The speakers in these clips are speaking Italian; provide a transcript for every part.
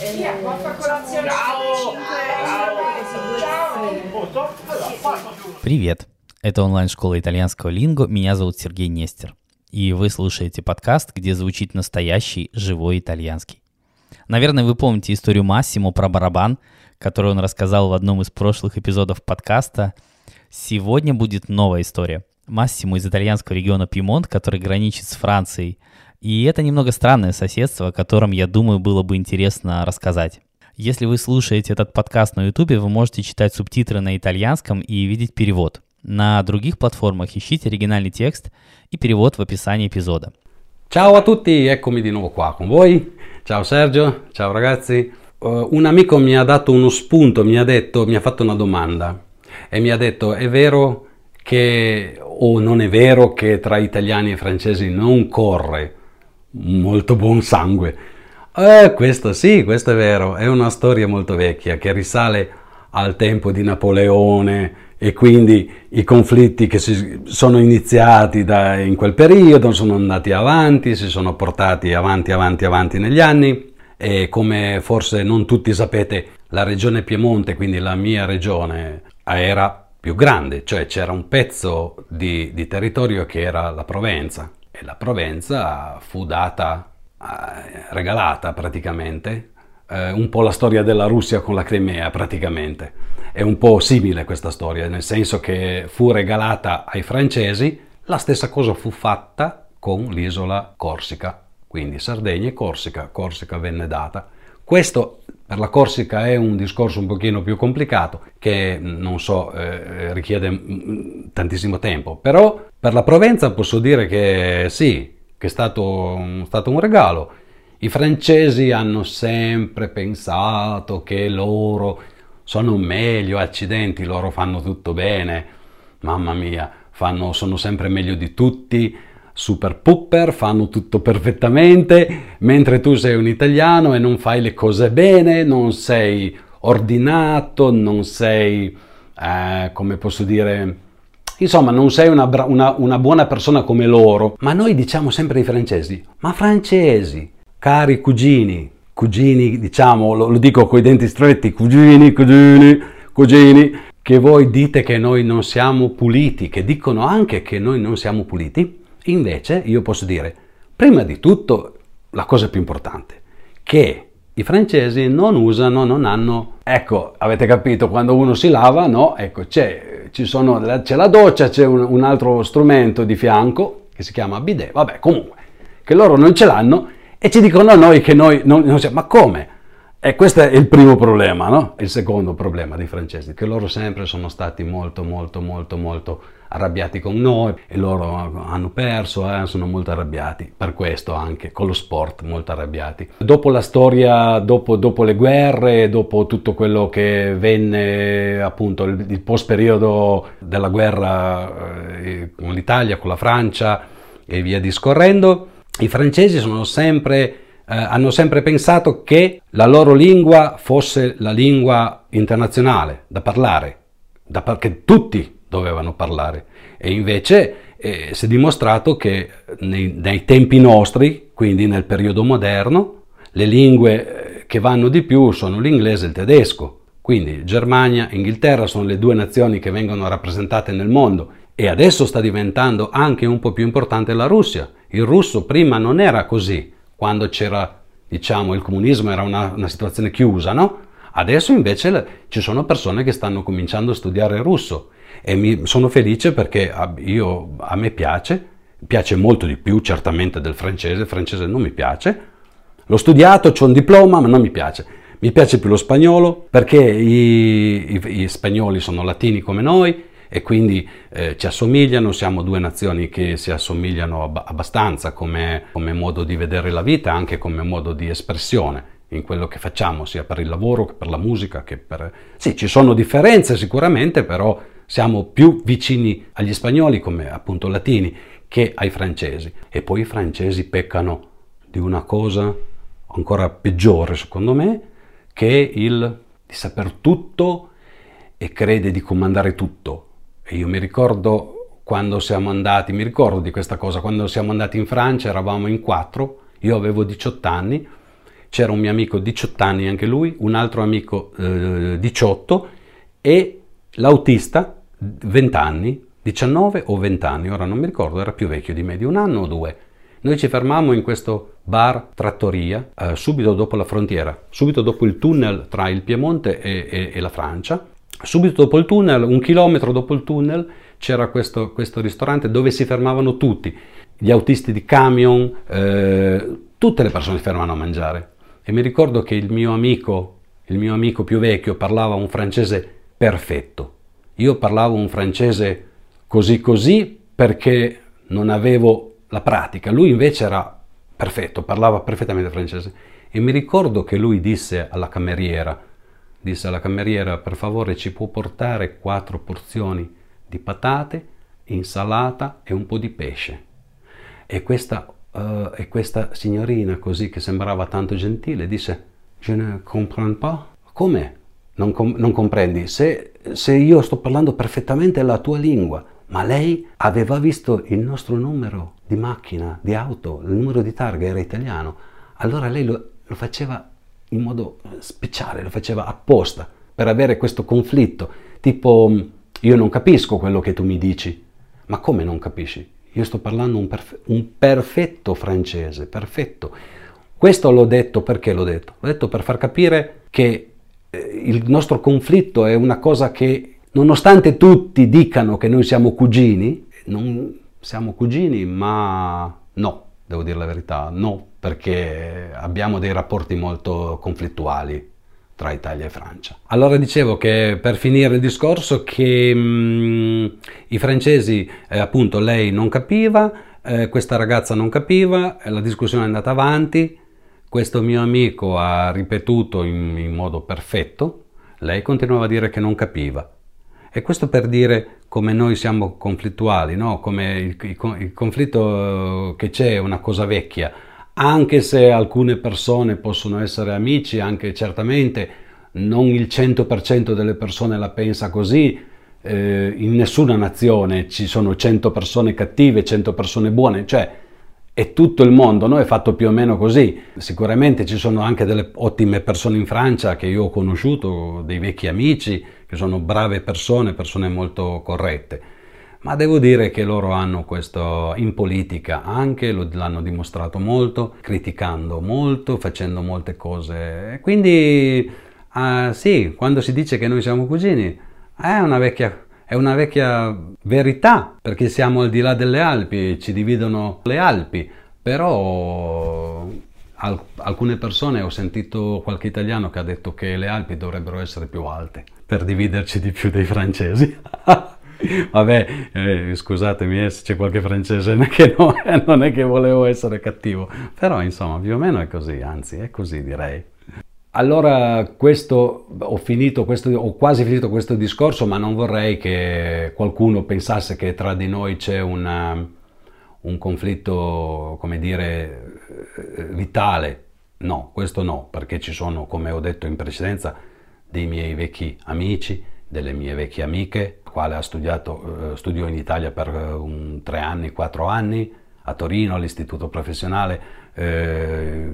Via, buona colazione. Привет! Это онлайн-школа итальянского линго. Меня зовут Сергей Нестер. И вы слушаете подкаст, где звучит настоящий, живой итальянский. Наверное, вы помните историю Массимо про барабан, которую он рассказал в одном из прошлых эпизодов подкаста. Сегодня будет новая история. Массимо из итальянского региона Пимонт, который граничит с Францией. И это немного странное соседство, о котором, я думаю, было бы интересно рассказать. Если вы слушаете этот подкаст на YouTube, вы можете читать субтитры на итальянском и видеть перевод. На других платформах ищите оригинальный текст и перевод в описании эпизода. Ciao a tutti, eccomi di nuovo qua con voi. Ciao Sergio, ciao ragazzi. Uh, un amico mi ha dato uno spunto, mi ha detto, mi ha fatto una domanda e mi ha detto: è vero che o non è vero che tra italiani e francesi non corre Molto buon sangue? Eh, questo sì, questo è vero, è una storia molto vecchia che risale al tempo di Napoleone e quindi i conflitti che sono iniziati da, in quel periodo sono andati avanti, si sono portati avanti, avanti, avanti negli anni e come forse non tutti sapete la regione Piemonte, quindi la mia regione, era più grande, cioè c'era un pezzo di, di territorio che era la Provenza e la Provenza fu data, eh, regalata praticamente, eh, un po' la storia della Russia con la Crimea praticamente. È un po' simile questa storia, nel senso che fu regalata ai francesi, la stessa cosa fu fatta con l'isola Corsica, quindi Sardegna e Corsica, Corsica venne data. Questo per la Corsica è un discorso un pochino più complicato che non so, eh, richiede mm, tantissimo tempo, però per la Provenza posso dire che sì, che è stato, stato un regalo. I francesi hanno sempre pensato che loro sono meglio, accidenti, loro fanno tutto bene, mamma mia, fanno, sono sempre meglio di tutti, super pupper, fanno tutto perfettamente, mentre tu sei un italiano e non fai le cose bene, non sei ordinato, non sei, eh, come posso dire, insomma, non sei una, una, una buona persona come loro. Ma noi diciamo sempre ai francesi, ma francesi, cari cugini, cugini, diciamo, lo, lo dico con i denti stretti, cugini, cugini, cugini, che voi dite che noi non siamo puliti, che dicono anche che noi non siamo puliti, Invece io posso dire, prima di tutto, la cosa più importante, che i francesi non usano, non hanno, ecco, avete capito, quando uno si lava, no, ecco, c'è, sono, c'è la doccia, c'è un, un, altro strumento di fianco che si chiama bidet, vabbè, comunque, che loro non ce l'hanno e ci dicono a noi che noi non, non siamo, ma come? E questo è il primo problema, no? Il secondo problema dei francesi, che loro sempre sono stati molto, molto, molto, molto arrabbiati con noi e loro hanno perso, eh, sono molto arrabbiati, per questo anche, con lo sport molto arrabbiati. Dopo la storia, dopo, dopo le guerre, dopo tutto quello che venne appunto il, il post periodo della guerra eh, con l'Italia, con la Francia e via discorrendo, i francesi sono sempre eh, hanno sempre pensato che la loro lingua fosse la lingua internazionale da parlare, da, che tutti dovevano parlare. E invece eh, si è dimostrato che nei, nei, tempi nostri, quindi nel periodo moderno, le lingue eh, che vanno di più sono l'inglese e il tedesco. Quindi Germania e Inghilterra sono le due nazioni che vengono rappresentate nel mondo e adesso sta diventando anche un po' più importante la Russia. Il russo prima non era così, quando c'era, diciamo, il comunismo era una, una situazione chiusa, no? Adesso invece ci sono persone che stanno cominciando a studiare il russo e mi sono felice perché io, a me piace, piace molto di più certamente del francese, il francese non mi piace, l'ho studiato, ho un diploma ma non mi piace. Mi piace più lo spagnolo perché i, i, i spagnoli sono latini come noi e quindi eh, ci assomigliano, siamo due nazioni che si assomigliano ab- abbastanza come, come modo di vedere la vita, anche come modo di espressione in quello che facciamo, sia per il lavoro che per la musica, che per... Sì, ci sono differenze sicuramente, però siamo più vicini agli spagnoli, come appunto latini, che ai francesi. E poi i francesi peccano di una cosa ancora peggiore, secondo me, che il di saper tutto e crede di comandare tutto. E io mi ricordo quando siamo andati, mi ricordo di questa cosa, quando siamo andati in Francia eravamo in quattro, io avevo 18 anni c'era un mio amico 18 anni anche lui, un altro amico eh, 18 e l'autista 20 anni, 19 o 20 anni, ora non mi ricordo, era più vecchio di me, di un anno o due. Noi ci fermammo in questo bar trattoria eh, subito dopo la frontiera, subito dopo il tunnel tra il Piemonte e, e, e la Francia. Subito dopo il tunnel, un chilometro dopo il tunnel, c'era questo, questo ristorante dove si fermavano tutti, gli autisti di camion, eh, tutte le persone si fermavano a mangiare. E mi ricordo che il mio amico, il mio amico più vecchio, parlava un francese perfetto. Io parlavo un francese così così perché non avevo la pratica. Lui invece era perfetto, parlava perfettamente francese. E mi ricordo che lui disse alla cameriera, disse alla cameriera, per favore ci può portare quattro porzioni di patate, insalata e un po' di pesce. E questa, uh, e questa signorina così che sembrava tanto gentile disse, je ne comprends pas. Come? Non, com- non comprendi? Se, se io sto parlando perfettamente la tua lingua, ma lei aveva visto il nostro numero di macchina, di auto, il numero di targa era italiano, allora lei lo, lo faceva in modo speciale, lo faceva apposta per avere questo conflitto, tipo io non capisco quello che tu mi dici, ma come non capisci? Io sto parlando un, perfe- un perfetto francese, perfetto. Questo l'ho detto perché l'ho detto? L'ho detto per far capire che eh, il nostro conflitto è una cosa che Nonostante tutti dicano che noi siamo cugini, non siamo cugini, ma no, devo dire la verità, no, perché abbiamo dei rapporti molto conflittuali tra Italia e Francia. Allora dicevo che per finire il discorso che mh, mm, i francesi, eh, appunto, lei non capiva, eh, questa ragazza non capiva, la discussione è andata avanti, questo mio amico ha ripetuto in, in modo perfetto, lei continuava a dire che non capiva. E questo per dire come noi siamo conflittuali, no? come il, il, conflitto che c'è è una cosa vecchia, anche se alcune persone possono essere amici, anche certamente non il 100% delle persone la pensa così, eh, in nessuna nazione ci sono 100 persone cattive, 100 persone buone, cioè è tutto il mondo no? è fatto più o meno così. Sicuramente ci sono anche delle ottime persone in Francia che io ho conosciuto, dei vecchi amici, che sono brave persone, persone molto corrette. Ma devo dire che loro hanno questo in politica anche, lo, l'hanno dimostrato molto, criticando molto, facendo molte cose. quindi, uh, sì, quando si dice che noi siamo cugini, è una vecchia è una vecchia verità, perché siamo al di là delle Alpi, ci dividono le Alpi, però alcune persone, ho sentito qualche italiano che ha detto che le Alpi dovrebbero essere più alte per dividerci di più dei francesi. Vabbè, eh, scusatemi eh, se c'è qualche francese che no, non è che volevo essere cattivo, però insomma più o meno è così, anzi è così direi. Allora questo, ho, finito questo, ho quasi finito questo discorso, ma non vorrei che qualcuno pensasse che tra di noi c'è una, un conflitto, come dire, eh, vitale. No, questo no, perché ci sono, come ho detto in precedenza, dei miei vecchi amici, delle mie vecchie amiche, quale ha studiato, eh, studiò in Italia per un, tre anni, quattro anni, a Torino all'istituto professionale, eh,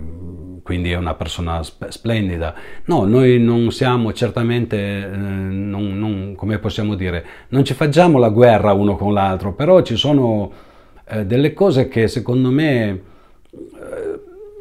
quindi è una persona splendida. No, noi non siamo certamente, eh, non, non, come possiamo dire, non ci facciamo la guerra uno con l'altro, però ci sono eh, delle cose che secondo me eh,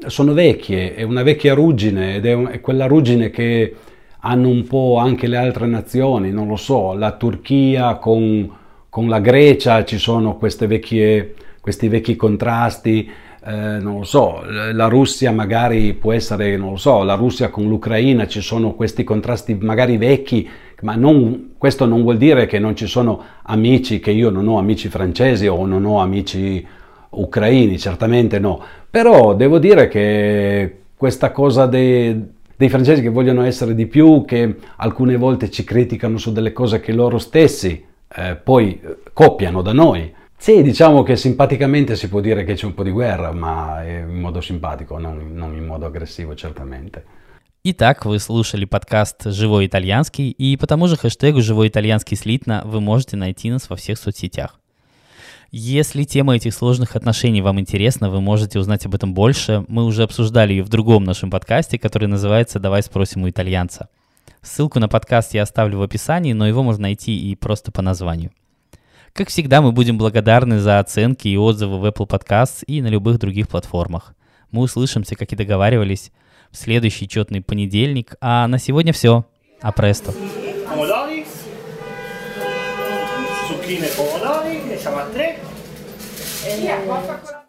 sono vecchie, è una vecchia ruggine ed è, un, è quella ruggine che hanno un po' anche le altre nazioni, non lo so, la Turchia con, con la Grecia ci sono vecchie questi vecchi contrasti, eh, non lo so, la Russia magari può essere, non lo so, la Russia con l'Ucraina ci sono questi contrasti magari vecchi, ma non, questo non vuol dire che non ci sono amici, che io non ho amici francesi o non ho amici ucraini, certamente no, però devo dire che questa cosa dei, dei francesi che vogliono essere di più, che alcune volte ci criticano su delle cose che loro stessi eh, poi copiano da noi, sì, diciamo che simpaticamente si può dire che c'è un po' di guerra, ma in modo simpatico, non, non in modo aggressivo, certamente. Итак, вы слушали подкаст «Живой итальянский», и по тому же хэштегу «Живой итальянский слитно» вы можете найти нас во всех соцсетях. Если тема этих сложных отношений вам интересна, вы можете узнать об этом больше. Мы уже обсуждали ее в другом нашем подкасте, который называется «Давай спросим у итальянца». Ссылку на подкаст я оставлю в описании, но его можно найти и просто по названию. Как всегда, мы будем благодарны за оценки и отзывы в Apple Podcasts и на любых других платформах. Мы услышимся, как и договаривались, в следующий четный понедельник. А на сегодня все. А престо. zucchine e pomodori, ne siamo a tre. E...